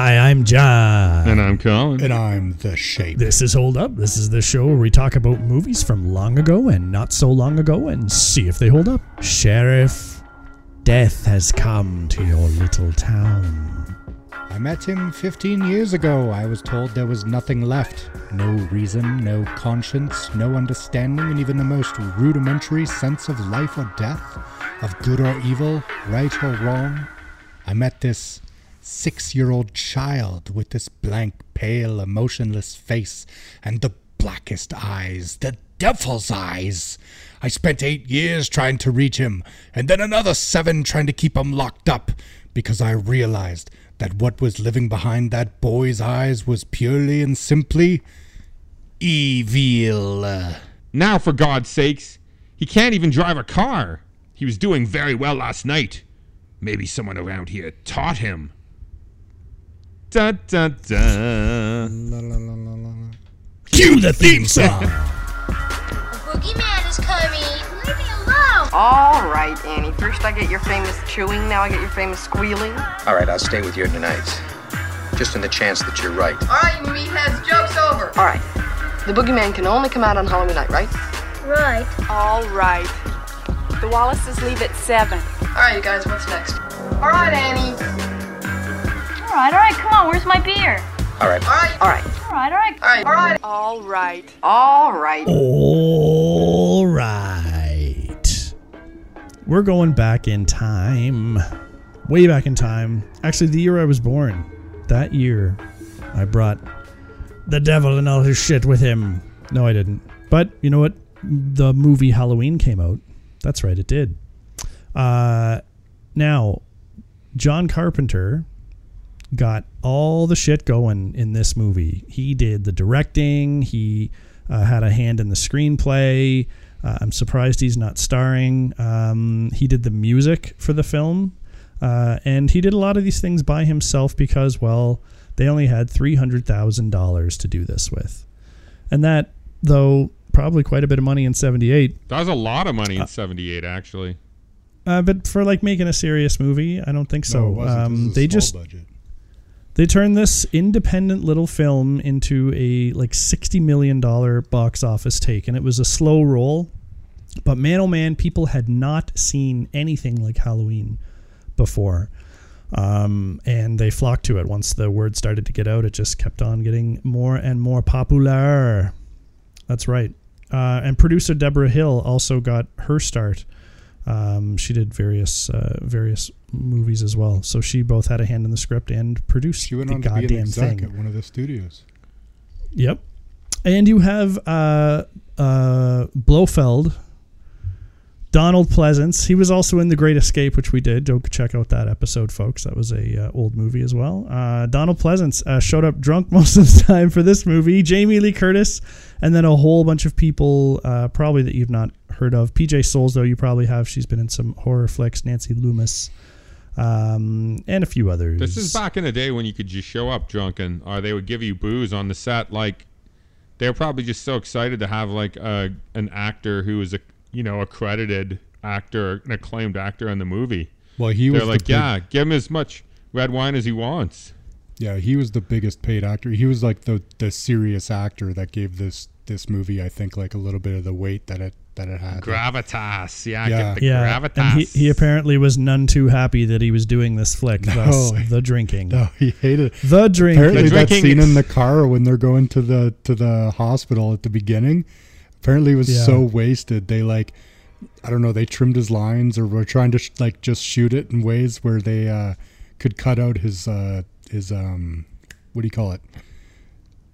Hi, I'm John. And I'm Colin. And I'm the shape. This is Hold Up. This is the show where we talk about movies from long ago and not so long ago and see if they hold up. Sheriff, death has come to your little town. I met him 15 years ago. I was told there was nothing left. No reason, no conscience, no understanding, and even the most rudimentary sense of life or death, of good or evil, right or wrong. I met this six year old child with this blank, pale, emotionless face and the blackest eyes, the devil's eyes. I spent eight years trying to reach him, and then another seven trying to keep him locked up, because I realized that what was living behind that boy's eyes was purely and simply evil. Now, for God's sakes, he can't even drive a car. He was doing very well last night. Maybe someone around here taught him. Da da da. La, la, la, la, la. Cue the theme song. The boogeyman is coming. Leave me alone. All right, Annie. First I get your famous chewing, now I get your famous squealing. All right, I'll stay with you tonight. Just in the chance that you're right. All right, you meatheads, joke's over. All right. The boogeyman can only come out on Halloween night, right? Right. All right. The Wallaces leave at 7. All right, you guys, what's next? All right, Annie. All right, all right, come on, where's my beer? All right. All right. All right. All right, all right. All right. All right. All right. All right. All right. We're going back in time. Way back in time. Actually, the year I was born. That year, I brought the devil and all his shit with him. No, I didn't. But you know what? The movie Halloween came out. That's right, it did. Uh, now, John Carpenter got all the shit going in this movie. He did the directing, he uh, had a hand in the screenplay. Uh, I'm surprised he's not starring. Um, he did the music for the film. Uh, and he did a lot of these things by himself because, well, they only had $300,000 to do this with. And that, though, probably quite a bit of money in 78. That was a lot of money in 78, actually. Uh, but for like making a serious movie, I don't think so. No, it wasn't. um, This is a they small just budget. They turned this independent little film into a like sixty million dollar box office take, and it was a slow roll. But man, oh man, people had not seen anything like Halloween before, um, and they flocked to it. Once the word started to get out, it just kept on getting more and more popular. That's right. Uh, and producer Debra Hill also got her start. Um, she did various uh, various movies as well, so she both had a hand in the script and produced She went the on to be an goddamn exec thing. at one of the studios. Yep. And you have uh, uh, Blofeld, Donald Pleasence. He was also in The Great Escape, which we did. Go check out that episode, folks. That was a uh, old movie as well. Uh, Donald Pleasence uh, showed up drunk most of the time for this movie. Jamie Lee Curtis, and then a whole bunch of people, uh, probably that you've not heard of. PJ Soles, though, you probably have. She's been in some horror flicks. Nancy Loomis. Um, and a few others. This is back in the day when you could just show up drunk and or they would give you booze on the set. Like they were probably just so excited to have like a an actor who was a you know accredited actor, an acclaimed actor in the movie. Well, he was They're the like, big- yeah, give him as much red wine as he wants. Yeah, he was the biggest paid actor. He was like the the serious actor that gave this this movie, I think, like a little bit of the weight that it that it had. Gravitas, yeah, Yeah. get the yeah, gravitas. and he, he apparently was none too happy that he was doing this flick. thus, the drinking. no, he hated. The drinking. Apparently, The that scene in the car when they're going to the to the hospital at the beginning. Apparently, he was Yeah. so wasted. They like, I don't know. They trimmed his lines, or were trying to sh- like just shoot it in ways where they uh, could cut out his uh, his um, what do you call it?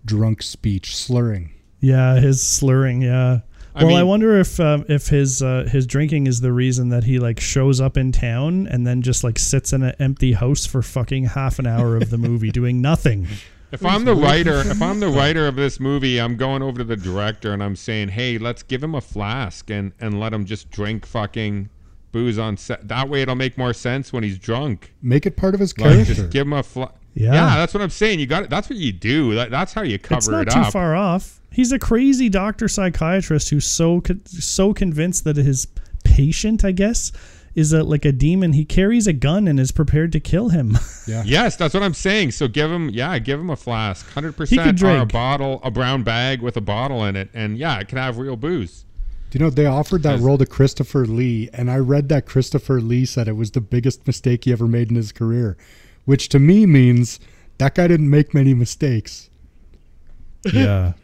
Drunk speech, slurring. Yeah, his slurring. Yeah. I Well, I, wonder if um, if his uh, his drinking is the reason that he like shows up in town and then just like sits in an empty house for fucking half an hour of the movie doing nothing. If I'm the writer, if I'm the writer of this movie, I'm going over to the director and I'm saying, "Hey, let's give him a flask and and let him just drink fucking booze on set. That way, it'll make more sense when he's drunk. Make it part of his Like, character. just give him a flask. Yeah. Yeah. that's what I'm saying. You got it. That's what you do. That, that's how you cover it's not it too up. far off. He's a crazy doctor psychiatrist who's so so convinced that his patient, I guess, is a like a demon. He carries a gun and is prepared to kill him. Yeah. Yes, that's what I'm saying. So give him, yeah, give him a flask, hundred He could percent, or a bottle, a brown bag with a bottle in it, and yeah, it can have real booze. Do you know they offered that role to Christopher Lee, and I read that Christopher Lee said it was the biggest mistake he ever made in his career, which to me means that guy didn't make many mistakes. yeah.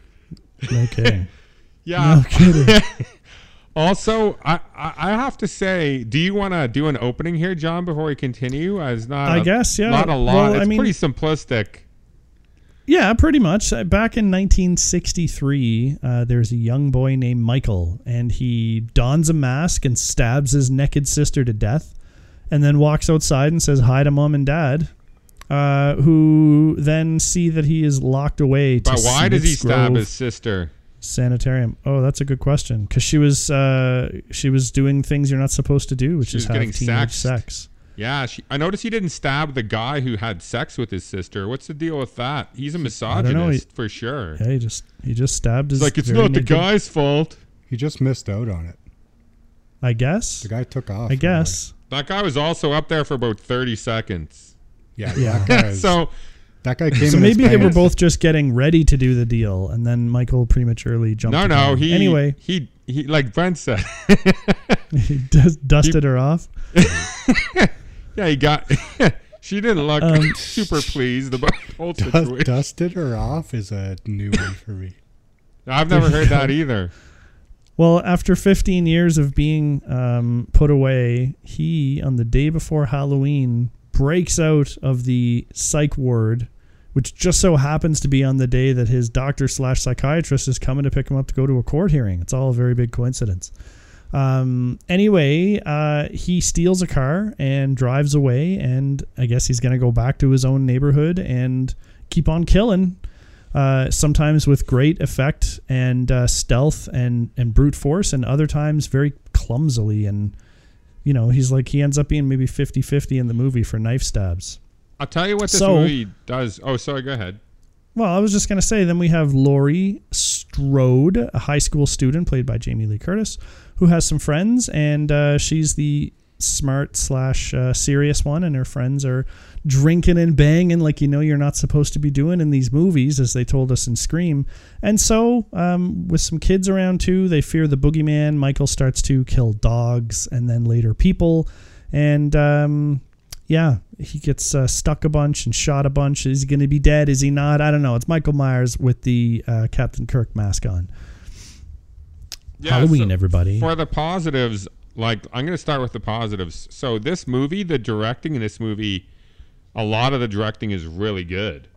Kidding. Yeah. No kidding. Also, I, I I have to say, do you want to do an opening here, John, before we continue? As not, I a- guess, yeah. not a lot. Well, I it's mean- pretty simplistic. Yeah, pretty much. Uh, Back in 1963, uh, there's a young boy named Michael, and he dons a mask and stabs his naked sister to death, and then walks outside and says hi to mom and dad, uh, who then see that he is locked away. To But why does he Smith's stab his sister? sanitarium? Oh, that's a good question. Because she was uh, she was doing things you're not supposed to do, which She is was have getting teenage sexed. sex. Yeah, she, I noticed he didn't stab the guy who had sex with his sister. What's the deal with that? He's a don't know, misogynist he- for sure. Yeah, he just he just stabbed his. It's like it's very not the naked- guy's fault. He just missed out on it. I guess. The guy took off. I guess. That guy was also up there for about thirty seconds. Yeah, Yeah. That So that guy came. So in his maybe they were both just getting ready to do the deal, and then Michael prematurely jumped. no, no, gun. he anyway he he like Brent said. he dust- dusted her off. yeah, he got. she didn't look Um, super pleased about the whole Dust, situation. dusted her off is a new one for me. I've never heard that either. Well, after 15 years of being um, put away, he on the day before Halloween breaks out of the psych ward, which just so happens to be on the day that his doctor slash psychiatrist is coming to pick him up to go to a court hearing. It's all a very big coincidence. Um, anyway, uh, he steals a car and drives away, and I guess he's going to go back to his own neighborhood and keep on killing. Uh, sometimes with great effect and uh, stealth and, and brute force, and other times very clumsily. And, you know, he's like, he ends up being maybe 50 50 in the movie for knife stabs. I'll tell you what this So- movie does. Oh, sorry. Go ahead. Well, I was just going to say, then we have Laurie Strode, a high school student played by Jamie Lee Curtis, who has some friends, and uh, she's the smart slash uh, serious one, and her friends are drinking and banging like you know you're not supposed to be doing in these movies, as they told us in Scream. And so, um, with some kids around too, they fear the boogeyman. Michael starts to kill dogs and then later people, and um, yeah, he gets uh, stuck a bunch and shot a bunch. Is he going to be dead? Is he not? I don't know. It's Michael Myers with the uh, Captain Kirk mask on. Yeah, Halloween, so everybody. For the positives, like I'm going to start with the positives. So this movie, the directing in this movie, a lot of the directing is really good.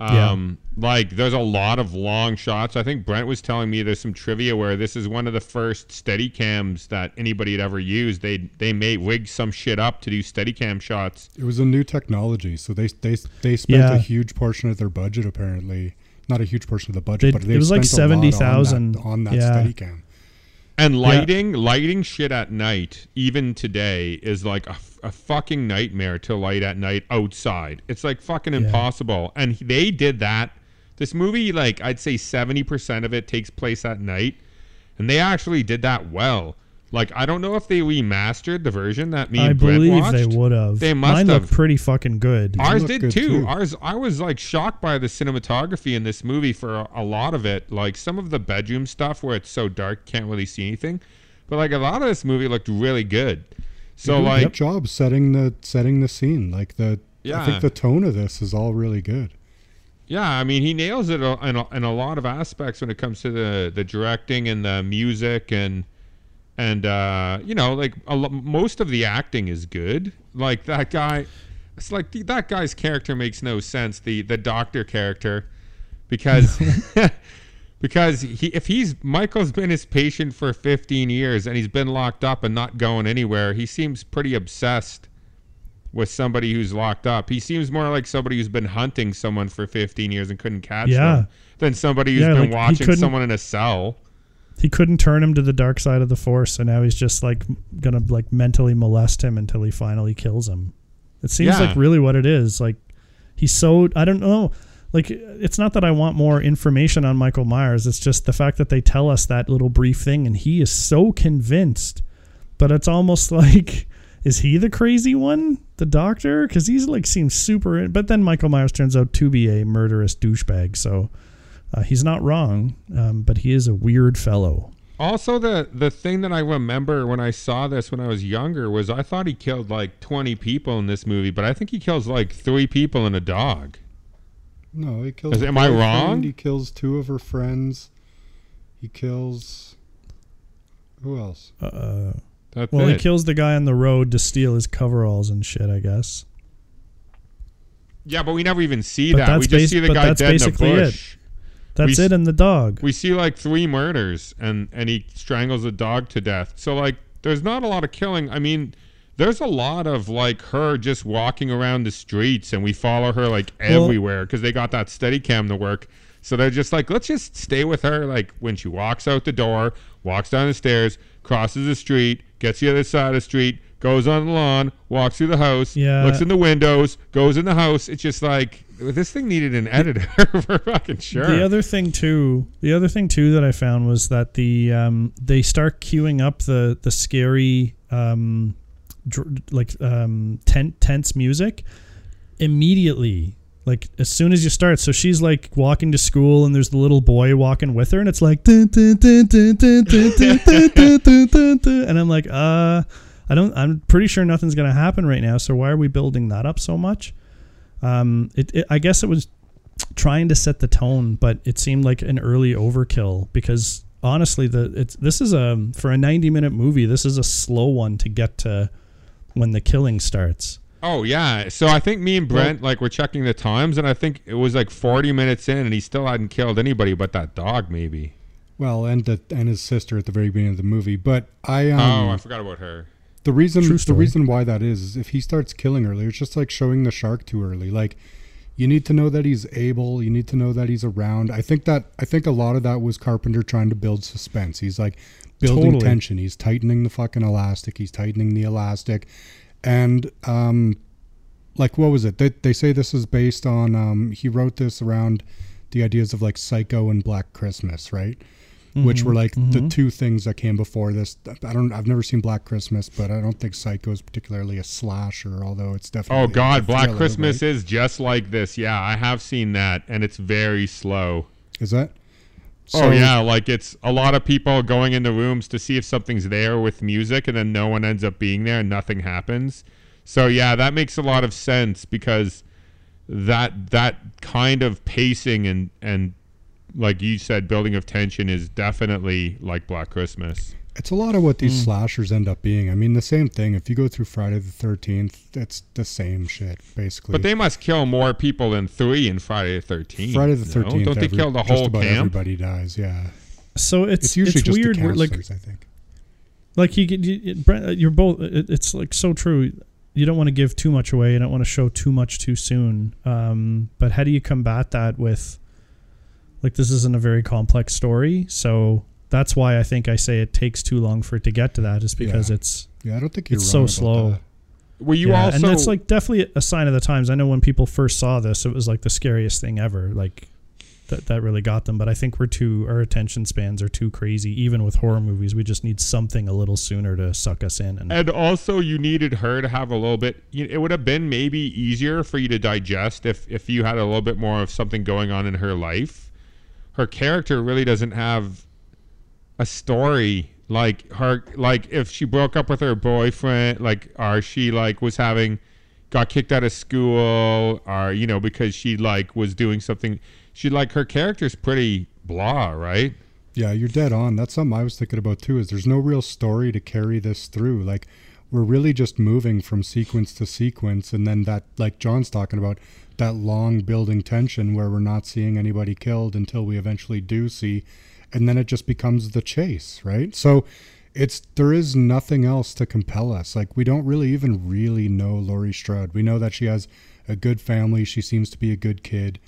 Yeah. Um, like there's a lot of long shots. I think Brent was telling me there's some trivia where this is one of the first steady cams that anybody had ever used. They they made wig some shit up to do steady cam shots. It was a new technology, so they they they spent Yeah. a huge portion of their budget apparently. Not a huge portion of the budget, They- but they it was like spent a lot on that- 70,000. on that, Yeah. Steadicam. And lighting, lighting shit at night, even today, is like a fucking nightmare to light at night outside. It's like fucking impossible. And they did that. This movie, like, I'd say 70% of it takes place at night. And they actually did that well. Like, I don't know if they remastered the version that me I and Brent believe watched. they would have. They must Mine have. looked pretty fucking good. Ours did good, too. too. Ours, I was like shocked by the cinematography in this movie for a, a lot of it. Like some of the bedroom stuff where it's so dark, can't really see anything. But like a lot of this movie looked really good. So They like, good job setting the setting the scene. Like the yeah. I think the tone of this is all really good. yeah, I mean, he nails it in a, in a lot of aspects when it comes to the the directing and the music and and uh, you know, like a lo- most of the acting is good. Like that guy, it's like the, that guy's character makes no sense. The the doctor character, because because he if he's Michael's been his patient for 15 years and he's been locked up and not going anywhere. He seems pretty obsessed with somebody who's locked up. He seems more like somebody who's been hunting someone for 15 years and couldn't catch Yeah. them than somebody who's Yeah, been like, watching someone in a cell. He couldn't turn him to the dark side of the force, so now he's just like gonna like mentally molest him until he finally kills him. It seems Yeah. like really what it is. Like he's so I don't know. Like it's not that I want more information on Michael Myers. It's just the fact that they tell us that little brief thing, and he is so convinced but it's almost like is he the crazy one, the doctor? Because he's like seems super. But then Michael Myers turns out to be a murderous douchebag, so uh, he's not wrong. Um, but he is a weird fellow. Also, the the thing that I remember when I saw this when I was younger was I thought he killed like twenty people in this movie, but I think he kills like three people and a dog. No, he kills. Is- am I boyfriend, wrong? He kills two of her friends. He kills. Who else? Uh, That's well, he kills the guy on the road to steal his coveralls and shit. I guess. yeah, but we never even see But that. We just basi- see the guy that's dead in the bush. it. That's We it, and the dog. We see like three murders, and and he strangles a dog to death. So like, there's not a lot of killing. I mean, there's a lot of like her just walking around the streets, and we follow her like Well- everywhere because they got that steady cam to work. So they're just like, let's just stay with her. Like when she walks out the door, walks down the stairs, crosses the street, gets to the other side of the street, goes on the lawn, walks through the house, Yeah. looks in the windows, goes in the house. It's just like this thing needed an editor for fucking sure. The other thing too, the other thing too that I found was that the um, they start queuing up the the scary um, dr- like um, ten- tense music immediately. Like as soon as you start, so she's like walking to school, and there's the little boy walking with her, and it's like, and I'm like, uh, I don't, I'm pretty sure nothing's gonna happen right now. So why are we building that up so much? Um, it, it I guess it was trying to set the tone, but it seemed like an early overkill because honestly, the it's this is a for a 90 minute movie, this is a slow one to get to when the killing starts. Oh yeah. So I think me and Brent like were checking the times, and I think it was like 40 minutes in, and he still hadn't killed anybody but that dog, maybe. Well, and the and his sister at the very beginning of the movie. But I um, oh, I forgot about her. The reason the reason why that is is if he starts killing early, it's just like showing the shark too early. Like you need to know that he's able. You need to know that he's around. I think that I think a lot of that was Carpenter trying to build suspense. He's like building Totally. tension. He's tightening the fucking elastic. He's tightening the elastic, and um, like what was it? They they say this is based on um he wrote this around the ideas of like Psycho and Black Christmas, right? Which were mm-hmm. like the mm-hmm. two things that came before this. I don't. I've never seen Black Christmas, but I don't think Psycho is particularly a slasher, although it's oh, definitely. Oh a God, Black thriller, Christmas right? is just like this. Yeah, I have seen that, and it's very slow. is that? oh yeah, like it's a lot of people going into rooms to see if something's there with music, and then no one ends up being there, and nothing happens. So yeah, that makes a lot of sense because that that kind of pacing and and like you said, building of tension is definitely like Black Christmas. It's a lot of what these Hmm. slashers end up being. I mean, the same thing. If you go through Friday the Thirteenth, it's the same shit basically. But they must kill more people than three in Friday the Thirteenth. Friday the Thirteenth. Don't they kill the just whole about camp? Everybody dies. Yeah, So it's it's it's, usually just weird. the like I think. like you, you, you- Brent, you're both. It's like so true. You don't want to give too much away. You don't want to show too much too soon. Um, but how do you combat that with? Like this isn't a very complex story, so that's why I think I say it takes too long for it to get to that. Is because Yeah. it's Yeah, I don't think you're it's so slow. that. Well, you yeah, also and it's like definitely a sign of the times. I know when people first saw this, it was like the scariest thing ever. Like that that really got them. But I think we're too our attention spans are too crazy. Even with horror movies, we just need something a little sooner to suck us in. And And also, you needed her to have a little bit. You it would have been maybe easier for you to digest if if you had a little bit more of something going on in her life. Her character really doesn't have a story like her. Like if she broke up with her boyfriend, like or she like was having got kicked out of school, or you know because she like was doing something. She like her character's pretty blah, right? Yeah, you're dead on. That's something I was thinking about too. Is there's no real story to carry this through. Like we're really just moving from sequence to sequence, and then that, like John's talking about, that long building tension where we're not seeing anybody killed until we eventually do see, and then it just becomes the chase, right? So it's there is nothing else to compel us. Like we don't really even really know Laurie Strode. We know that she has a good family. She seems to be a good kid,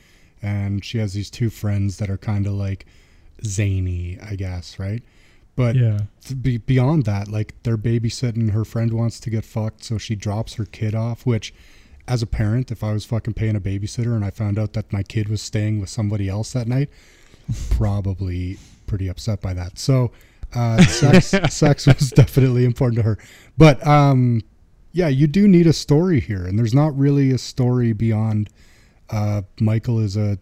and she has these two friends that are kind of like zany, I guess, right? But yeah, be beyond that, like they're babysitting, her friend wants to get fucked, so she drops her kid off. Which, as a parent, if I was fucking paying a babysitter and I found out that my kid was staying with somebody else that night, probably pretty upset by that. So Uh, sex, sex was definitely important to her, but um, yeah, you do need a story here, and there's not really a story beyond. Uh, Michael is a,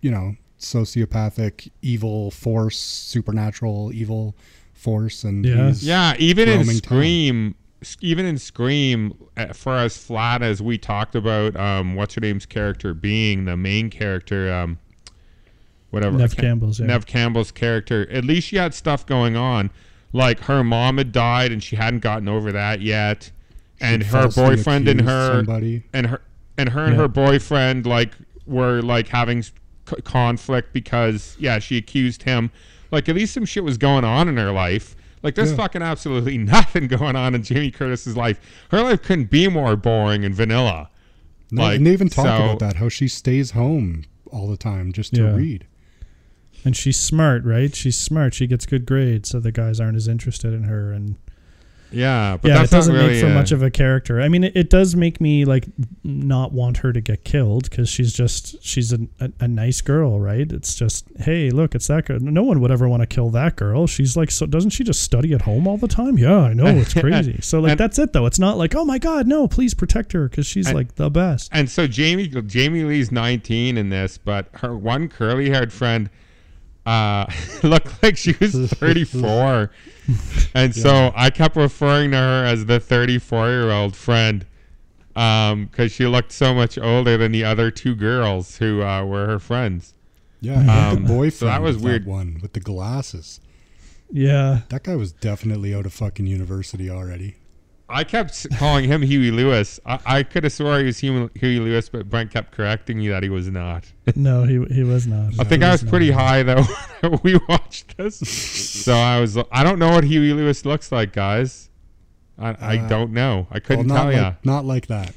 you know, sociopathic, evil force, supernatural evil force, and Yeah. Yeah, even in roaming town. Scream, s- even in Scream, for as flat as we talked about, um, what's her name's character being the main character, um, whatever. Neve Campbell's, yeah. Neve Campbell's character. At least she had stuff going on, like her mom had died and she hadn't gotten over that yet, and her boyfriend and her somebody. and her and her and Yeah. her boyfriend like were like having conflict because yeah she accused him like at least some shit was going on in her life like there's Yeah. fucking absolutely nothing going on in jamie curtis's life her life couldn't be more boring and vanilla No, like, and they even talk so- about that how she stays home all the time just to Yeah. read. And she's smart, right? She's smart. She gets good grades, so the guys aren't as interested in her. And yeah but yeah, it doesn't really make for a- much of a character. I mean, it, it does make me like not want her to get killed because she's just she's a, a, a nice girl, right? It's just hey, look, it's that girl. No one would ever want to kill that girl. She's like, so doesn't she just study at home all the time? Yeah, I know it's crazy. So like And- that's it though. It's not like oh my god, no, please protect her because she's And- like the best. And so Jamie Jamie Lee's 19 in this, but her one curly haired friend uh looked like she was 34. and so I kept referring to her as the 34 year old friend um because she looked so much older than the other two girls who uh, were her friends. Yeah, I think Um, the boyfriend. so that was of weird. one with the glasses. Yeah, That guy was definitely out of fucking university already. I kept calling him Huey Lewis. I, I could have swore he was Huey, Huey Lewis, but Brent kept correcting me that he was not. no, he he was not. I think I was not. pretty high though when we watched this. So I was I don't know what Huey Lewis looks like, guys. I, I Uh, don't know. I couldn't not tell like, ya. not like that.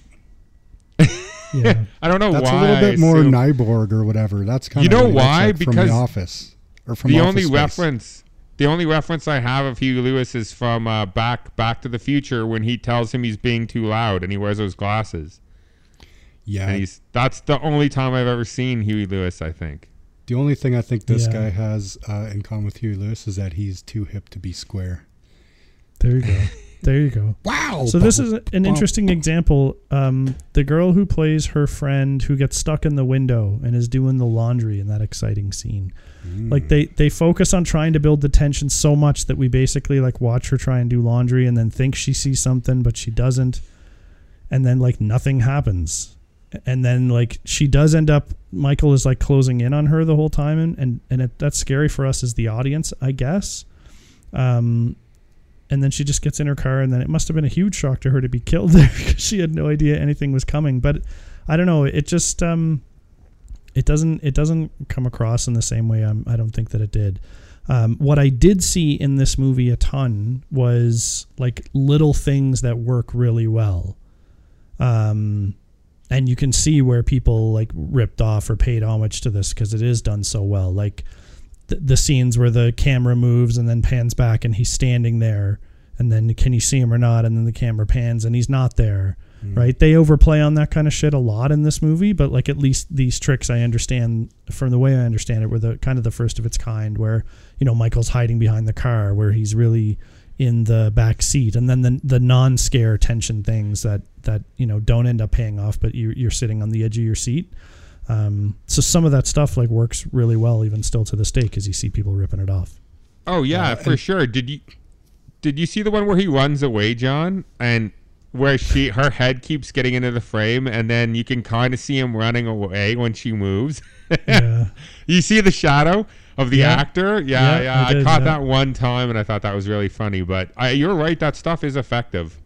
Yeah. I don't know That's why. a little bit more Nyborg or whatever. That's kind You of know what he looks why? like from Because the Office or from the Office only Space. reference the only reference I have of Huey Lewis is from uh, back Back to the Future when he tells him he's being too loud and he wears those glasses. Yeah, And he's that's the only time I've ever seen Huey Lewis, I think. the only thing I think this Yeah. guy has uh, in common with Huey Lewis is that he's too hip to be square. There you go. There you go. Wow. So this is an interesting example. Um, the girl who plays her friend who gets stuck in the window and is doing the laundry in that exciting scene. Like they they focus on trying to build the tension so much that we basically like watch her try and do laundry and then think she sees something but she doesn't, and then like nothing happens, and then like she does end up. Michael is like closing in on her the whole time, and and and it, that's scary for us as the audience, I guess. Um, and then she just gets in her car and then it must have been a huge shock to her to be killed there because she had no idea anything was coming but i don't know it just um it doesn't it doesn't come across in the same way I'm, i don't think that it did. Um, what i did see in this movie a ton was like little things that work really well. Um and you can see where people like ripped off or paid homage to this because it is done so well. Like the, the scenes where the camera moves and then pans back and he's standing there and then can you see him or not? And then the camera pans and he's not there right? They overplay on that kind of shit a lot in this movie but like at least these tricks i understand from the way i understand it were the kind of the first of its kind where you know michael's hiding behind the car where he's really in the back seat. And then the, the non-scare tension things that that you know don't end up paying off but you, you're sitting on the edge of your seat. Um, so some of that stuff like works really well even still to this day because you see people ripping it off. Oh yeah, for sure. Did you did you see the one where he runs away, John? And where she her head keeps getting into the frame and then you can kind of see him running away when she moves. yeah you see the shadow of the Yeah. actor? Yeah, Yeah, yeah. I I, did, caught yeah. that one time and I thought that was really funny, but I, you're right that stuff is effective.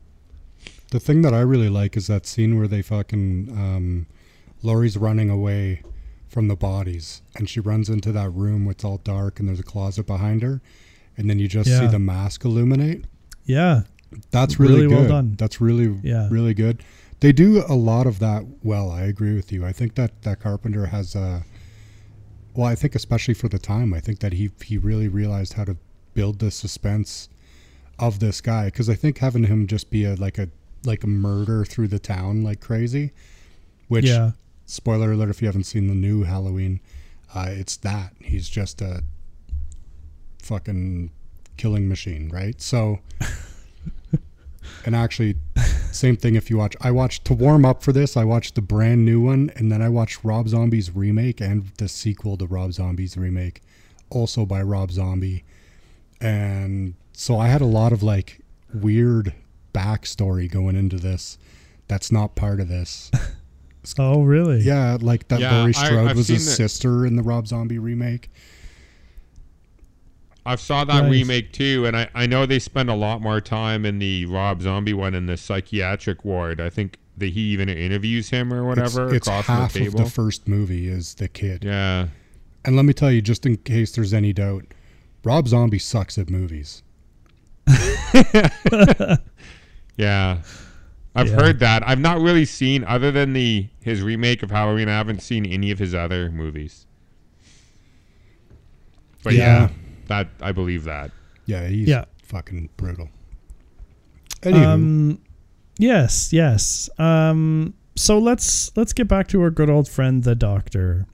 The thing that I really like is that scene where they fucking um, Laurie's running away from the bodies, and she runs into that room where it's all dark, and there's a closet behind her, and then you just see the mask illuminate. yeah That's really, Really well done. That's really Yeah. really good. They do a lot of that well. I agree with you. I think that that Carpenter has a. Well, I think especially for the time, I think that he he really realized how to build the suspense of this guy because I think having him just be a like a like a murder through the town like crazy, which Yeah. spoiler alert if you haven't seen the new Halloween, uh, it's that he's just a fucking killing machine, right? So, and actually, same thing. If you watch, I watched to warm up for this. I watched the brand new one, and then I watched Rob Zombie's remake and the sequel to Rob Zombie's remake, also by Rob Zombie. And so I had a lot of like weird backstory going into this. That's not part of this. Oh, really? Yeah, like that Yeah, Laurie Strode I've was his sister in the Rob Zombie remake. I saw that Nice. remake too, and I, I know they spend a lot more time in the Rob Zombie one in the psychiatric ward. I think that he even interviews him or whatever it's, it's half the of the first movie is the kid. yeah, And let me tell you, just in case there's any doubt, Rob Zombie sucks at movies. yeah. I've Yeah. heard that. I've not really seen other than the his remake of Halloween. I haven't seen any of his other movies. But yeah, Yeah. That I believe that. Yeah, he's Yeah. fucking brutal. Anywho, Um, yes, yes. Um, so let's let's get back to our good old friend, the Doctor,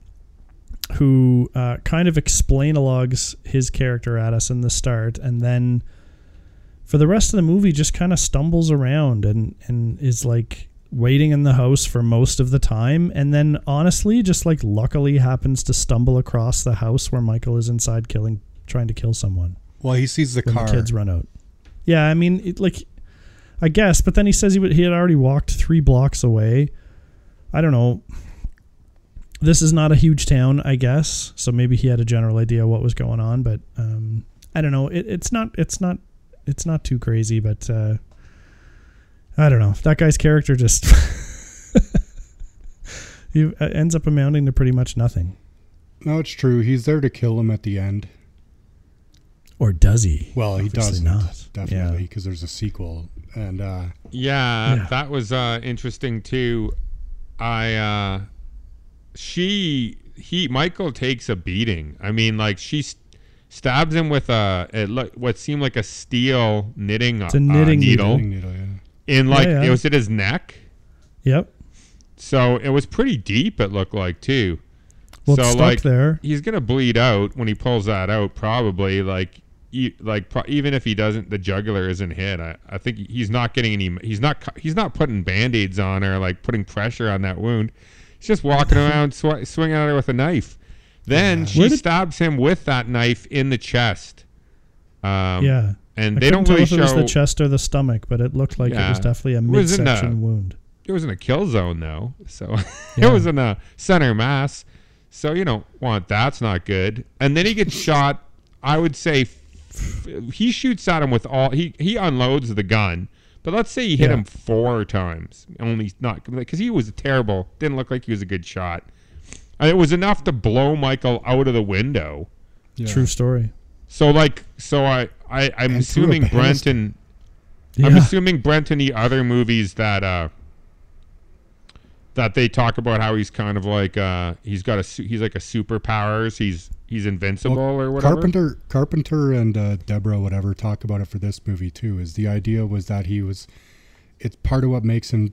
who uh, kind of explainalogues his character at us in the start, and then for the rest of the movie, just kind of stumbles around and and is like waiting in the house for most of the time, and then honestly, just like luckily happens to stumble across the house where Michael is inside, killing, trying to kill someone well, he sees the car. the kids run out. Yeah, I mean, it, like, I guess, but then he says he would, he had already walked three blocks away. I don't know. This is not a huge town, I guess, so maybe he had a general idea what was going on, but um, I don't know. It, it's not it's not it's not too crazy, but uh, I don't know. That guy's character just he uh, ends up amounting to pretty much nothing, No, it's true. He's there to kill him at the end. Or does he? Well, he doesn't not. definitely Yeah. because there's a sequel, and uh, Yeah, Yeah. that was uh, interesting too. I uh, she he Michael takes a beating. I mean, like she st- stabs him with a it look what seemed like a steel knitting, It's a knitting uh, needle Knitting needle, yeah. in like Yeah, yeah. it was at his neck. Yep. So it was pretty deep. It looked like too. Well, so stuck like there. he's gonna bleed out when he pulls that out. Probably like. Like even if he doesn't, the jugular isn't hit. I, I think he's not getting any. He's not. He's not putting band-aids on or like putting pressure on that wound. He's just walking around sw- swinging at her with a knife. Then she did- stabs him with that knife in the chest. Um, Yeah. and I they don't tell really if it was show. the chest or the stomach, but it looked like it was definitely a It midsection a- wound. it was in a kill zone though, so Yeah. it was in a center mass. So you don't want that's not good. And then he gets shot. I would say he shoots at him with all he he unloads the gun. But let's say he hit Yeah. him four times, only not because he was terrible. Didn't look like he was a good shot. And it was enough to blow Michael out of the window. Yeah. True story. So like, so I, I I'm And assuming Brenton. Yeah. I'm assuming Brenton the other movies that uh that they talk about how he's kind of like uh he's got a su- he's like a superpowers he's he's invincible Well, or whatever. Carpenter, Carpenter, and uh, Debra, whatever, talk about it for this movie too. Is the idea was that he was, it's part of what makes him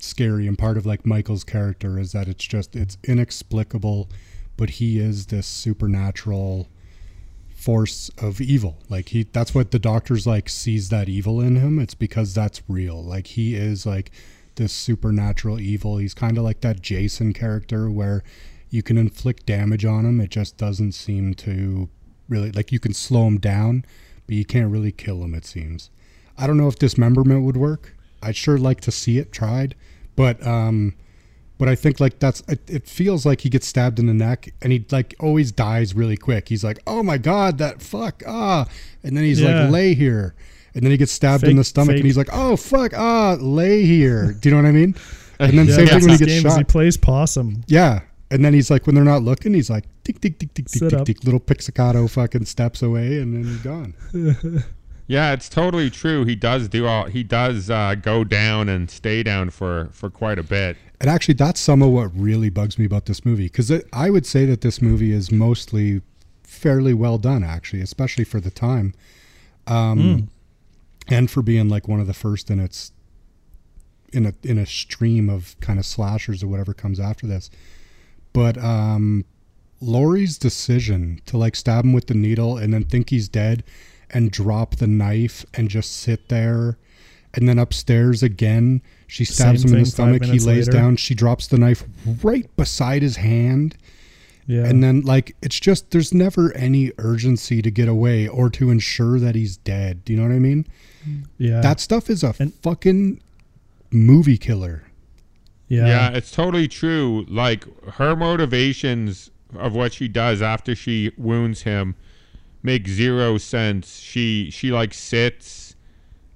scary, and part of like Michael's character is that it's just it's inexplicable, but he is this supernatural force of evil. Like he, that's what the doctors like sees that evil in him. It's because that's real. Like he is like this supernatural evil. He's kind of like that Jason character where you can inflict damage on him. It just doesn't seem to really like you can slow him down, but you can't really kill him. It seems. I don't know if dismemberment would work. I'd sure like to see it tried, but um, but I think like that's it, it feels like he gets stabbed in the neck and he like always dies really quick. He's like, oh my god, that fuck ah, and then he's Yeah. like lay here, and then he gets stabbed in the stomach fake. and he's like, oh fuck ah, lay here. Do you know what I mean? And then Yeah, same that's thing when he gets shot. he plays possum. Yeah. And then he's like, when they're not looking, he's like, tick, tick, tick, tick, tick, tick, tick, little pizzicato fucking steps away and then he's gone. yeah, it's totally true. He does do all he does uh, go down and stay down for for quite a bit. And actually, that's some of what really bugs me about this movie because I would say that this movie is mostly fairly well done, actually, especially for the time, um, and for being like one of the first in its in a in a stream of kind of slashers or whatever comes after this. But um, Laurie's decision to like stab him with the needle and then think he's dead, and drop the knife and just sit there. And then upstairs again, she stabs Same him in the stomach. He lays later. down. She drops the knife right beside his hand. Yeah. And then, like, it's just there's never any urgency to get away or to ensure that he's dead. Do you know what I mean? yeah. That stuff is a And- fucking movie killer. Yeah. Yeah, it's totally true. Like her motivations of what she does after she wounds him make zero sense. She she like sits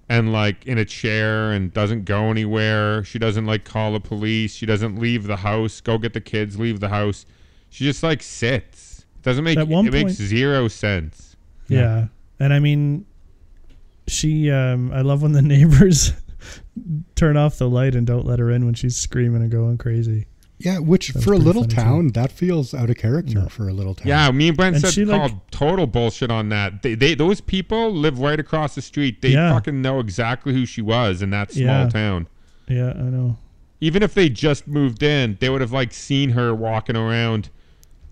and like in a chair and doesn't go anywhere. She doesn't like call the police. She doesn't leave the house, go get the kids, leave the house. She just like sits. Doesn't make it makes point- zero sense. Yeah. And I mean, she, um, I love when the neighbors turn off the light and don't let her in when she's screaming and going crazy. Yeah, which That for a little funny, too. town, that feels out of character No. for a little town. Yeah, me and Brent And said she, like- called total bullshit on that. They, they those people live right across the street. They Yeah. fucking know exactly who she was in that small Yeah. town. Yeah, I know. Even if they just moved in, they would have like seen her walking around,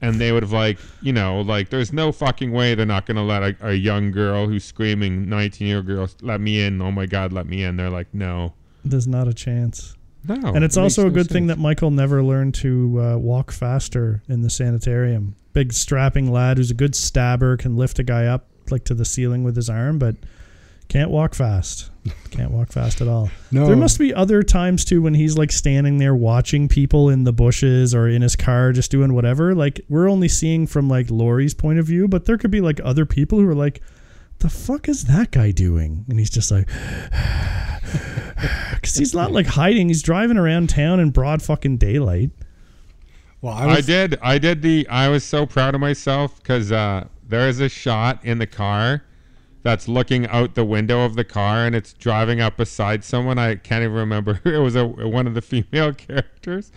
and they would have like you know like there's no fucking way they're not gonna let a, a young girl who's screaming 19 year old girl let me in. Oh my god, let me in. They're like no, There's not a chance. no. and it's it also a no good thing sense. that Michael never learned to uh, walk faster in the sanitarium. Big strapping lad who's a good stabber, can lift a guy up like to the ceiling with his arm, but can't walk fast. Can't walk fast at all. No. There must be other times too when he's like standing there watching people in the bushes or in his car just doing whatever. Like we're only seeing from like Laurie's point of view, but there could be like other people who are like, "The fuck is that guy doing?" And he's just like, because he's not like hiding. He's driving around town in broad fucking daylight. Well, I I, did. I did the. I was so proud of myself because uh, there is a shot in the car that's looking out the window of the car and it's driving up beside someone. I can't even remember. It was a one of the female characters,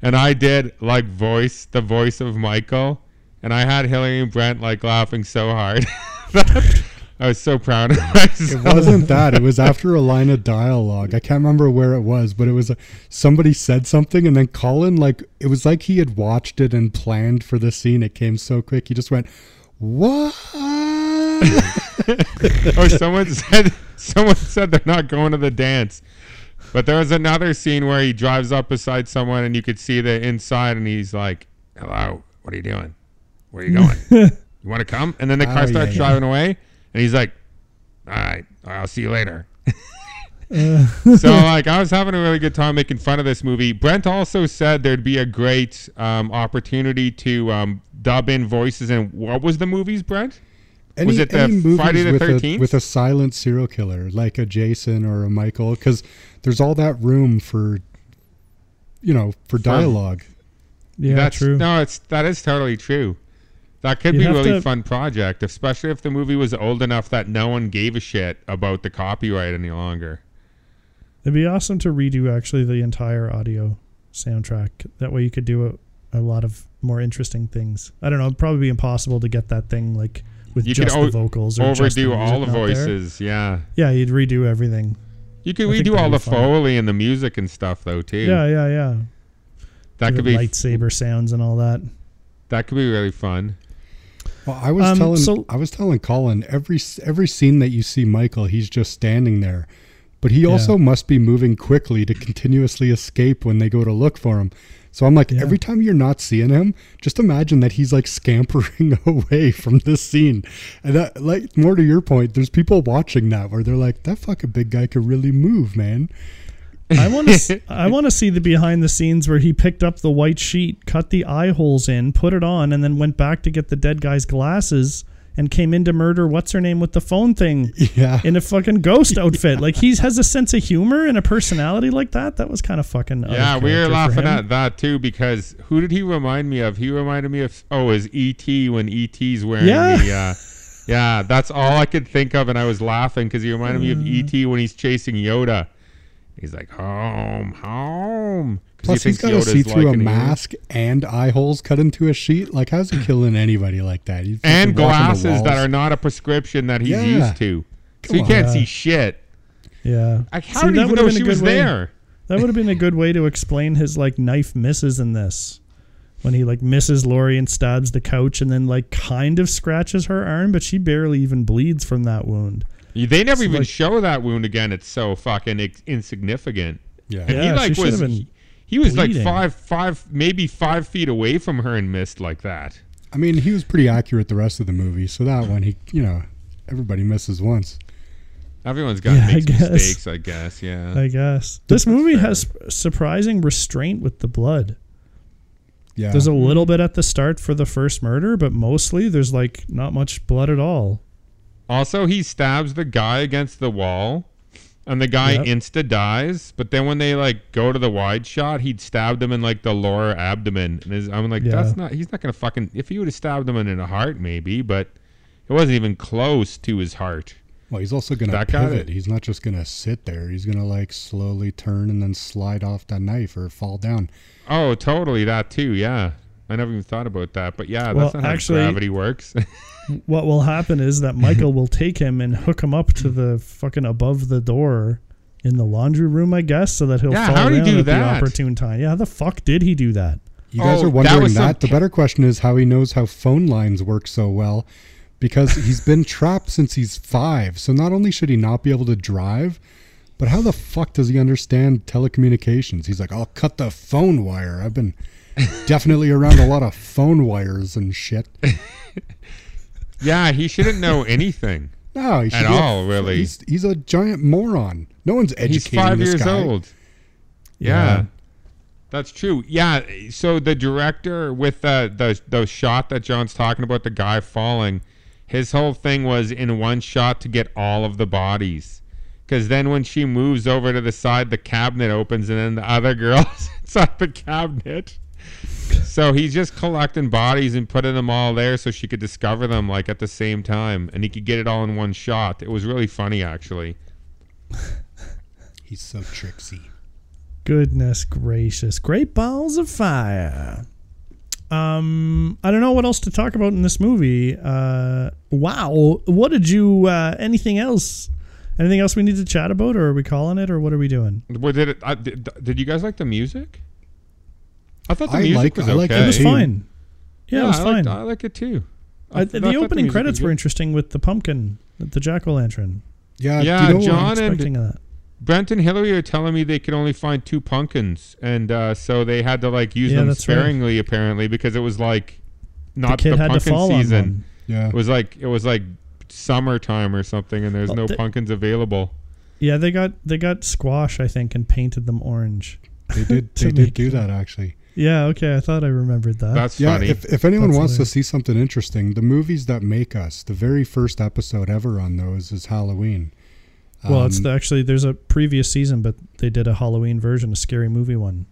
and I did like voice the voice of Michael, and I had Hillary and Brent like laughing so hard. I was so proud of myself. It wasn't that. It was after a line of dialogue. I can't remember where it was, but it was somebody said something, and then Colin, like, it was like he had watched it and planned for the scene. It came so quick. He just went, "What?" or someone said someone said they're not going to the dance. But there was another scene where he drives up beside someone and you could see the inside and he's like, "Hello, what are you doing? Where are you going? you want to come?" And then the car Oh, starts yeah, driving away and he's like, "All right, I'll see you later." so like I was having a really good time making fun of this movie. Brent also said there'd be a great um, opportunity to um, dub in voices and what was the movies, Brent? Any, Was it the any movies Friday the with a, 13th? with a silent serial killer, like a Jason or a Michael, because there's all that room for, you know, for dialogue. Yeah, That's true. no, it's that is totally true. That could You'd be a really to- fun project, especially if the movie was old enough that no one gave a shit about the copyright any longer. It'd be awesome to redo actually the entire audio soundtrack. That way you could do a, a lot of more interesting things. I don't know. It'd probably be impossible to get that thing like with You just could the vocals or just the overdo all the music out there. voices, yeah. Yeah, you'd redo everything. You could I think redo all the foley and the music and stuff though too. Yeah, yeah, yeah. that Give could be lightsaber sounds and all that. that could be really fun. Well, I was Um, telling so- I was telling Colin every every scene that you see Michael, he's just standing there, but he Yeah. also must be moving quickly to continuously escape when they go to look for him. So I'm like, Yeah. every time you're not seeing him, just imagine that he's like scampering away from this scene. And that, like, more to your point, there's people watching that where they're like, that fucking big guy could really move, man. I want to. I want to see the behind the scenes where he picked up the white sheet, cut the eye holes in, put it on, and then went back to get the dead guy's glasses and came in to murder what's her name with the phone thing Yeah. in a fucking ghost outfit. Like he has a sense of humor and a personality like that. That was kind of fucking. Yeah, we were laughing at that too because who did he remind me of? He reminded me of oh, is E.T. when E.T.'s wearing Yeah. the. Uh, yeah, that's all I could think of, and I was laughing because he reminded me Mm. of E.T. when he's chasing Yoda. He's like home, home. 'Cause Plus, he he's thinks got to see through a liking him. mask and eye holes cut into a sheet. Like, how's he killing anybody like that? He's and fucking walking the glasses that are not a prescription that he's Yeah. used to, so Come he can't on. see shit. Yeah. Like, how See, did that he even would've know been a she good was way- there? That would have been a good way to explain his like knife misses in this. when he like misses Laurie and stabs the couch and then like kind of scratches her arm, but she barely even bleeds from that wound. They never It's even like- show that wound again. It's so fucking ex- insignificant. Yeah. And Yeah, he like should was been he, he was bleeding. like five five maybe five feet away from her and missed like that. I mean, he was pretty accurate the rest of the movie, so that one, he, you know, everybody misses once. Everyone's got Yeah, I makes guess. mistakes, I guess. Yeah. I guess this movie has surprising restraint with the blood. Yeah. There's a mm-hmm. little bit at the start for the first murder, but mostly there's like not much blood at all. Also, he stabs the guy against the wall, and the guy Yep. insta dies. But then when they like go to the wide shot, he'd stabbed him in like the lower abdomen, and his, I'm like, Yeah. that's not. He's not gonna fucking. If he would have stabbed him in the heart, maybe, but it wasn't even close to his heart. Well, he's also going to That pivot. He's not just going to sit there. He's going to like slowly turn and then slide off that knife or fall down. Oh, totally. That too. Yeah. I never even thought about that, but yeah, Well, that's not actually- how gravity works. What will happen is that Michael will take him and hook him up to the fucking above the door in the laundry room, I guess, so that he'll Yeah, fall how'd he down do at that? the opportune time. Yeah, how the fuck did he do that? You guys Oh, are wondering was that. some The better question is how he knows how phone lines work so well because he's been trapped since he's five. So not only should he not be able to drive, but how the fuck does he understand telecommunications? He's like, I'll cut the phone wire. I've been definitely around a lot of phone wires and shit. yeah, he shouldn't know anything. No, he should At all, really. He's, he's a giant moron. No one's educating He's five this years guy. old. Yeah. Yeah. That's true. Yeah. So the director with the the the shot that John's talking about, the guy falling, his whole thing was in one shot to get all of the bodies. Because then when she moves over to the side, the cabinet opens, and then the other girl's inside the cabinet. So he's just collecting bodies and putting them all there so she could discover them like at the same time, and he could get it all in one shot. It was really funny, actually. He's so tricksy. Goodness gracious. Great balls of fire. Um, I don't know what else to talk about in this movie. Uh, wow. What did you, uh, anything else? Anything else we need to chat about, or are we calling it, or what are we doing? What did it? I, did, did you guys like the music? I thought the I music like- was I like okay. It was fine. Yeah, it was I fine. Liked, I like it too. I I, th- I the opening music credits were interesting with the pumpkin, the jack o' lantern. Yeah, Yeah, do you know John- and- expecting that. Brent and Hillary are telling me they could only find two pumpkins, and uh, so they had to like use Yeah, them that's right. sparingly, apparently, because it was like not the kid had to pumpkin fall season. on one. Yeah. It was like it was like summertime or something, and there's Well, no the- pumpkins available. Yeah, they got they got squash, I think, and painted them orange. They did. They did do that actually. Yeah, okay, I thought I remembered that. That's Yeah. funny. If if anyone That's wants to see something interesting, the movies that make us, the very first episode ever on those is Halloween. well, it's Um, the, actually there's a previous season, but they did a Halloween version, a scary movie one.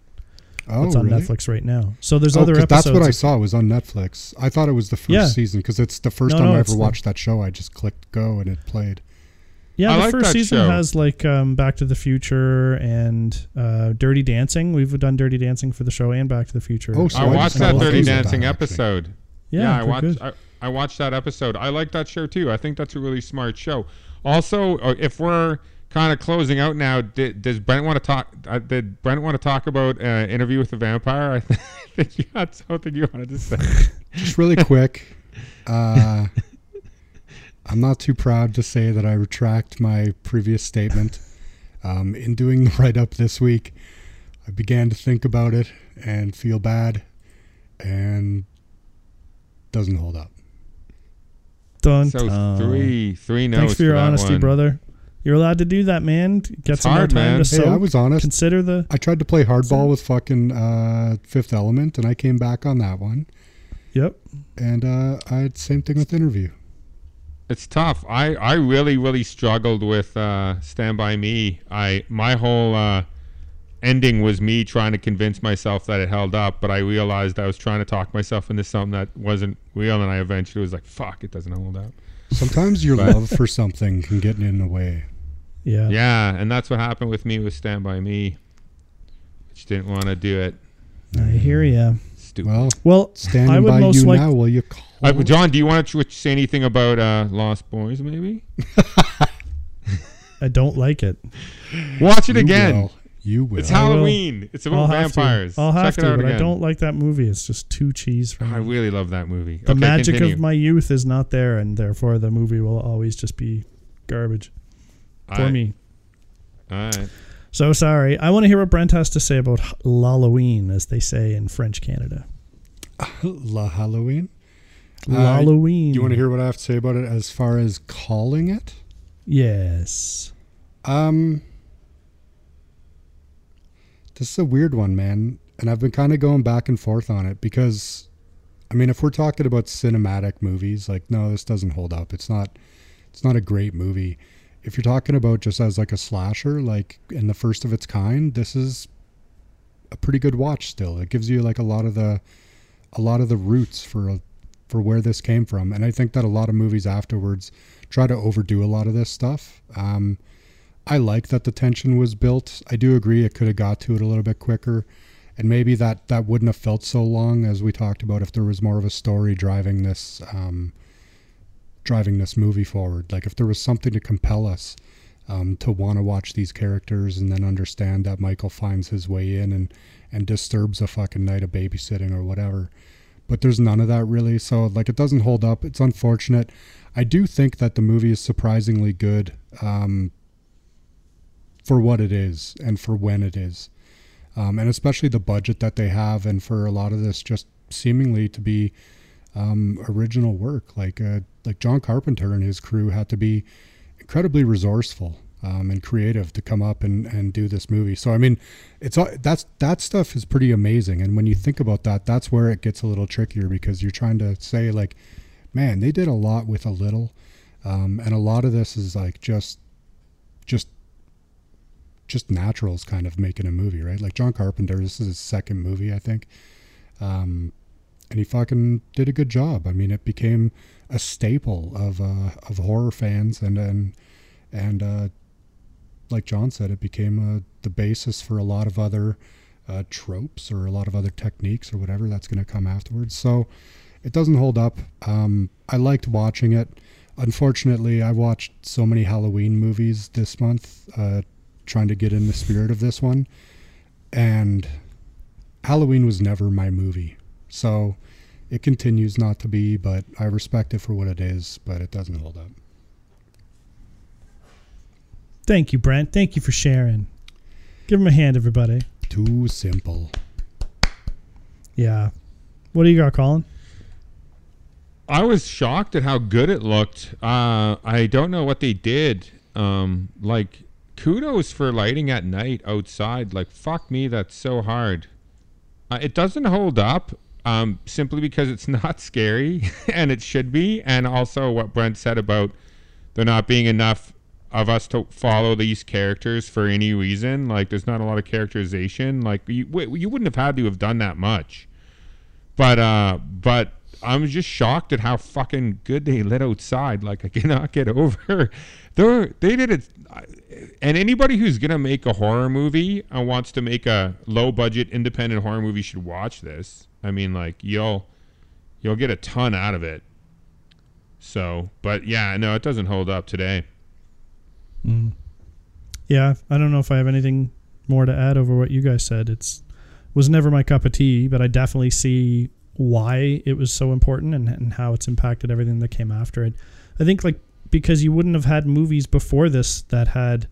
oh, it's on really? Netflix right now. So there's Oh, other 'cause episodes. that's what I of- saw was on Netflix. I thought it was the first Yeah. season because it's the first No, time no, I it's ever the- watched that show. I just clicked go and it played. Yeah, I the like first season show. has like um, Back to the Future and uh, Dirty Dancing. We've done Dirty Dancing for the show and Back to the Future. Oh, so I I watched just that Dirty things of that, Dancing actually. episode. Yeah, I watched. good. I, I watched that episode. I like that show too. I think that's a really smart show. Also, uh, if we're kind of closing out now, did, does Brent want to talk? Uh, did Brent want to talk about uh, Interview with the Vampire? I think you had something you wanted to say. Just really quick. Uh, I'm not too proud to say that I retract my previous statement. Um, in doing the write up this week, I began to think about it and feel bad, and doesn't hold up. Dun, So dun. three, three notes. Thanks for your that honesty, one. brother. You're allowed to do that, man. Get It's some hard, more time man. to Hey. I was honest. Consider the I tried to play hardball with fucking uh, Fifth Element, and I came back on that one. yep. And uh, I had same thing with interview. It's tough. I, I really really struggled with uh, Stand by Me. I my whole uh, ending was me trying to convince myself that it held up, but I realized I was trying to talk myself into something that wasn't real, and I eventually was like, "Fuck, it doesn't hold up." Sometimes your But- love for something can get in the way. Yeah. Yeah, and that's what happened with me with Stand by Me. Just didn't want to do it. I hear ya. Stupid. Well, Well, standing I would by most you like now, will you call? Uh, John, do you want to say anything about uh, Lost Boys? Maybe I don't like it. watch it You again. will. You will. It's Halloween. It's about I'll have vampires. To. I'll have Check to, it out but again. I don't like that movie. It's just too cheese for me. I really love that movie. the Okay, magic continue. of my youth is not there, and therefore the movie will always just be garbage for Alright. me. All right. So sorry. I want to hear what Brent has to say about Halloween, as they say in French Canada. La Halloween. Uh, Halloween. You want to hear what I have to say about it as far as calling it? Yes. Um, this is a weird one, man, and I've been kind of going back and forth on it because, I mean, if we're talking about cinematic movies, like, no, this doesn't hold up. It's not, it's not a great movie. If you're talking about just as like a slasher, like in the first of its kind, this is a pretty good watch. Still, it gives you like a lot of the, a lot of the roots for a, for where this came from, and I think that a lot of movies afterwards try to overdo a lot of this stuff. Um, I like that the tension was built. I do agree it could have got to it a little bit quicker, and maybe that that wouldn't have felt so long as we talked about if there was more of a story driving this um, driving this movie forward. Like if there was something to compel us um, to want to watch these characters and then understand that Michael finds his way in and and disturbs a fucking night of babysitting or whatever. But there's none of that really, so like it doesn't hold up. It's unfortunate. I do think that the movie is surprisingly good. Um, for what it is and for when it is. Um, and especially the budget that they have, and for a lot of this just seemingly to be um, original work. Like uh, like John Carpenter and his crew had to be incredibly resourceful um, and creative to come up and, and do this movie. So I mean, it's that's that stuff is pretty amazing. And when you think about that, that's where it gets a little trickier because you're trying to say like, man, they did a lot with a little, um, and a lot of this is like just just just naturals kind of making a movie, right? Like John Carpenter, this is his second movie, I think. Um, and he fucking did a good job. I mean, it became a staple of uh, of horror fans, and and and uh, like John said, it became uh, the basis for a lot of other uh, tropes or a lot of other techniques or whatever that's going to come afterwards. So it doesn't hold up. Um, I liked watching it. Unfortunately, I watched so many Halloween movies this month, uh, trying to get in the spirit of this one, and Halloween was never my movie. So it continues not to be, but I respect it for what it is, but it doesn't hold up. Thank you, Brent. Thank you for sharing. Give him a hand, everybody. Too simple. Yeah. What do you got, Colin? I was shocked at how good it looked. Uh, I don't know what they did. Um, like, kudos for lighting at night outside. Like, fuck me, that's so hard. Uh, it doesn't hold up um, simply because it's not scary, and it should be. And also, what Brent said about there not being enough of us to follow these characters for any reason. Like, there's not a lot of characterization. Like, you, you wouldn't have had to have done that much. But, uh, but I'm just shocked at how fucking good they lit outside. Like I cannot get over. They they did it, and anybody who's gonna make a horror movie and wants to make a low budget independent horror movie should watch this. I mean, like you'll you'll get a ton out of it. So, but yeah, no, it doesn't hold up today. Mm. Yeah, I don't know if I have anything more to add over what you guys said. It's was never my cup of tea, but I definitely see why it was so important and, and how it's impacted everything that came after it. I think like because you wouldn't have had movies before this that had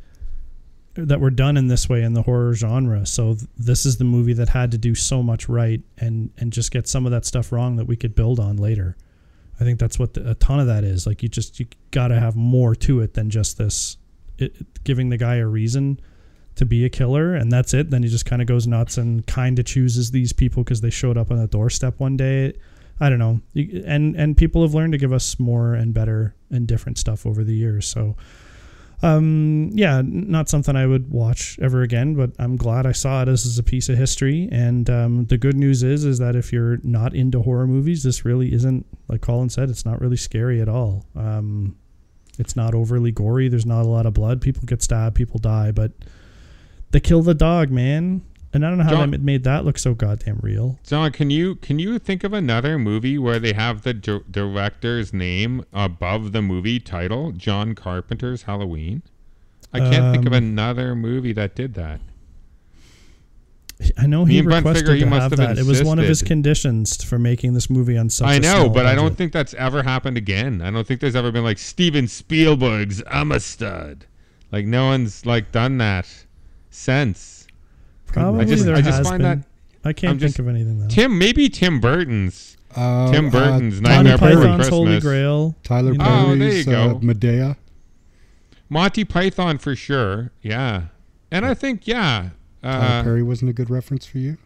that were done in this way in the horror genre. So th- this is the movie that had to do so much right and and just get some of that stuff wrong that we could build on later. I think that's what the, a ton of that is. Like you just you got to have more to it than just this it, it- giving the guy a reason to be a killer and that's it then he just kind of goes nuts and kind of chooses these people because they showed up on the doorstep one day i don't know. And and people have learned to give us more and better and different stuff over the years. So um yeah not something i would watch ever again but i'm glad i saw it as, a piece of history. And um, the good news is is that if you're not into horror movies this really isn't like colin said it's not really scary at all. Um it's not overly gory. There's not a lot of blood. People get stabbed. People die. But they kill the dog, man. And I don't know how John- they made that look so goddamn real. John, can you can you think of another movie where they have the dir- director's name above the movie title, John Carpenter's Halloween? I can't think of Um, another movie that did that. I know he requested to must have have that. It was one of his conditions for making this movie on such. I know, but I don't think that's ever happened again. I don't think there's ever been like Steven Spielberg's I'm a stud. Like no one's like done that since. Probably I just there I just has find been. that I can't I'm just- think of anything though. Tim maybe Tim Burton's Uh, Tim uh, Burton's Monty Nightmare Before Python's Holy Christmas. Grail. Tyler you know. Oh, there Perry's you uh, go. Madea. Monty Python for sure. Yeah. And I think yeah. Tyler Uh, Perry wasn't a good reference for you.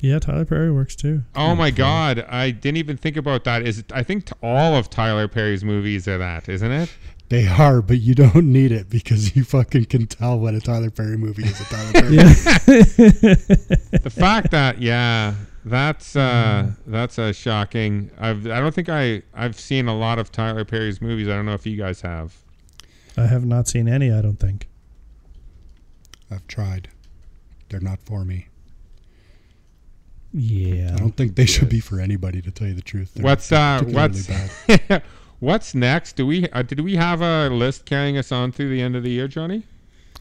Yeah, Tyler Perry works too. oh my god, I didn't even think about that. Is I think t- all of Tyler Perry's movies are that, isn't it? They are, but you don't need it because you fucking can tell when a Tyler Perry movie is a Tyler Perry. Yeah. the fact that yeah that's uh that's uh, shocking i've i don't think i i've seen a lot of tyler perry's movies i don't know if you guys have I have not seen any. I don't think. I've tried. They're not for me. Yeah. I don't think they should be for anybody, to tell you the truth. They're what's uh what's bad. what's next do we uh, did we have a list carrying us on through the end of the year johnny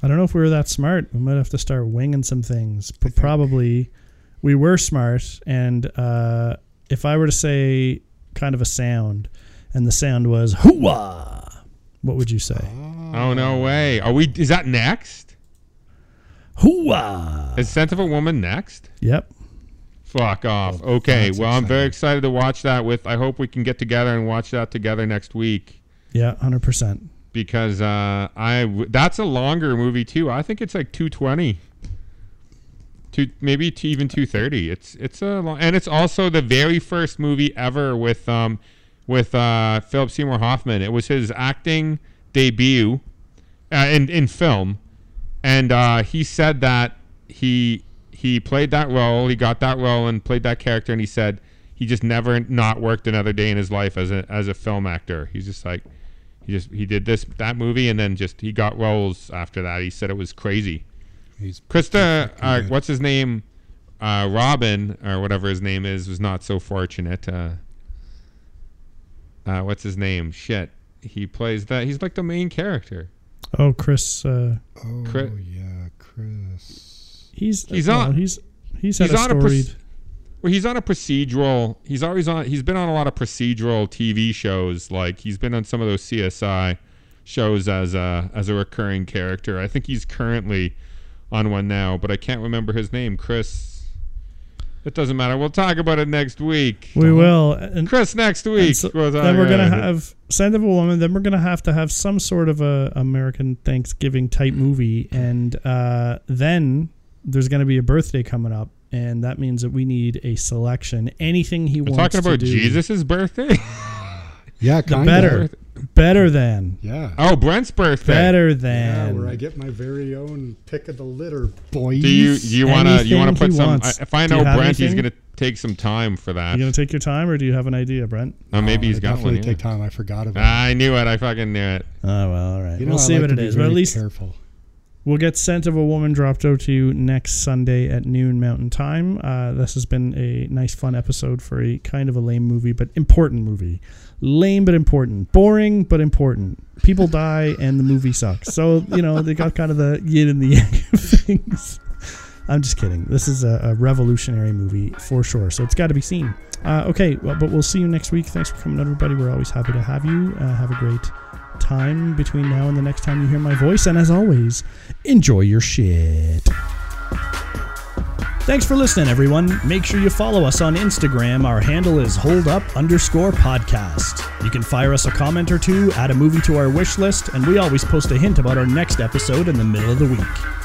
I don't know if we were that smart. We might have to start winging some things. But probably we were smart. And uh, if I were to say kind of a sound, and the sound was hooah, what would you say? oh no way are we is that next Hooah! is scent of a woman next Yep. Fuck off okay that's well i'm very excited to watch that with i hope we can get together and watch that together next week Yeah, hundred percent. because uh, I w- that's a longer movie too. I think it's like two twenty, two maybe to even two thirty. It's it's a long, and it's also the very first movie ever with um with uh, Philip Seymour Hoffman. It was his acting debut uh, in in film, and uh, he said that he he played that role. He got that role and played that character, and he said he just never not worked another day in his life as a as a film actor. He's just like he just he did this that movie and then just he got roles after that. He said it was crazy. He's Krista, uh, what's his name? Uh, Robin or whatever his name is was not so fortunate. Uh, uh, what's his name? Shit, he plays that. He's like the main character. Oh, Chris. Uh, Oh Chris- yeah, Chris. He's He's well, on- He's he's had he's a on a storied. pers- Well, he's on a procedural. He's always on. He's been on a lot of procedural TV shows. Like he's been on some of those CSI shows as a as a recurring character. I think he's currently on one now, but I can't remember his name. Chris. It doesn't matter. We'll talk about it next week. we will. And, Chris next and week. so- We'll then we're gonna have Scent of a Woman. Then we're gonna have to have some sort of a American Thanksgiving type movie, and uh, then there's gonna be a birthday coming up, and that means that we need a selection. Anything he We're wants talking about to do. Jesus' birthday. Yeah, The kind better, better than, Yeah. oh, Brent's birthday. better Yeah, than. where I get my very own pick of the litter, boys. Do you do you want to you want to put some? wants. I- If I know you have Brent, he's gonna take some time for that. you gonna take your time, or do you have an idea, Brent? Oh, maybe Oh, he's I got definitely one. yeah. take time. I forgot about ah, I knew it. I fucking knew it. Oh well, all right. You know, we'll I see like what to it be is, but at very least careful. We'll get Scent of a Woman dropped out to you next Sunday at noon Mountain Time. Uh, this has been a nice, fun episode for a kind of a lame movie, but important movie. Lame but important. Boring but important. People die and the movie sucks. So, you know, they got kind of the yin and the yang of things. I'm just kidding. This is a, a revolutionary movie for sure. So it's got to be seen. Uh, okay, well, but we'll see you next week. Thanks for coming, everybody. We're always happy to have you. Uh, have a great time between now and the next time you hear my voice. And as always, enjoy your shit. Thanks for listening, everyone. Make sure you follow us on Instagram. Our handle is holdup underscore podcast. You can fire us a comment or two, add a movie to our wish list, and we always post a hint about our next episode in the middle of the week.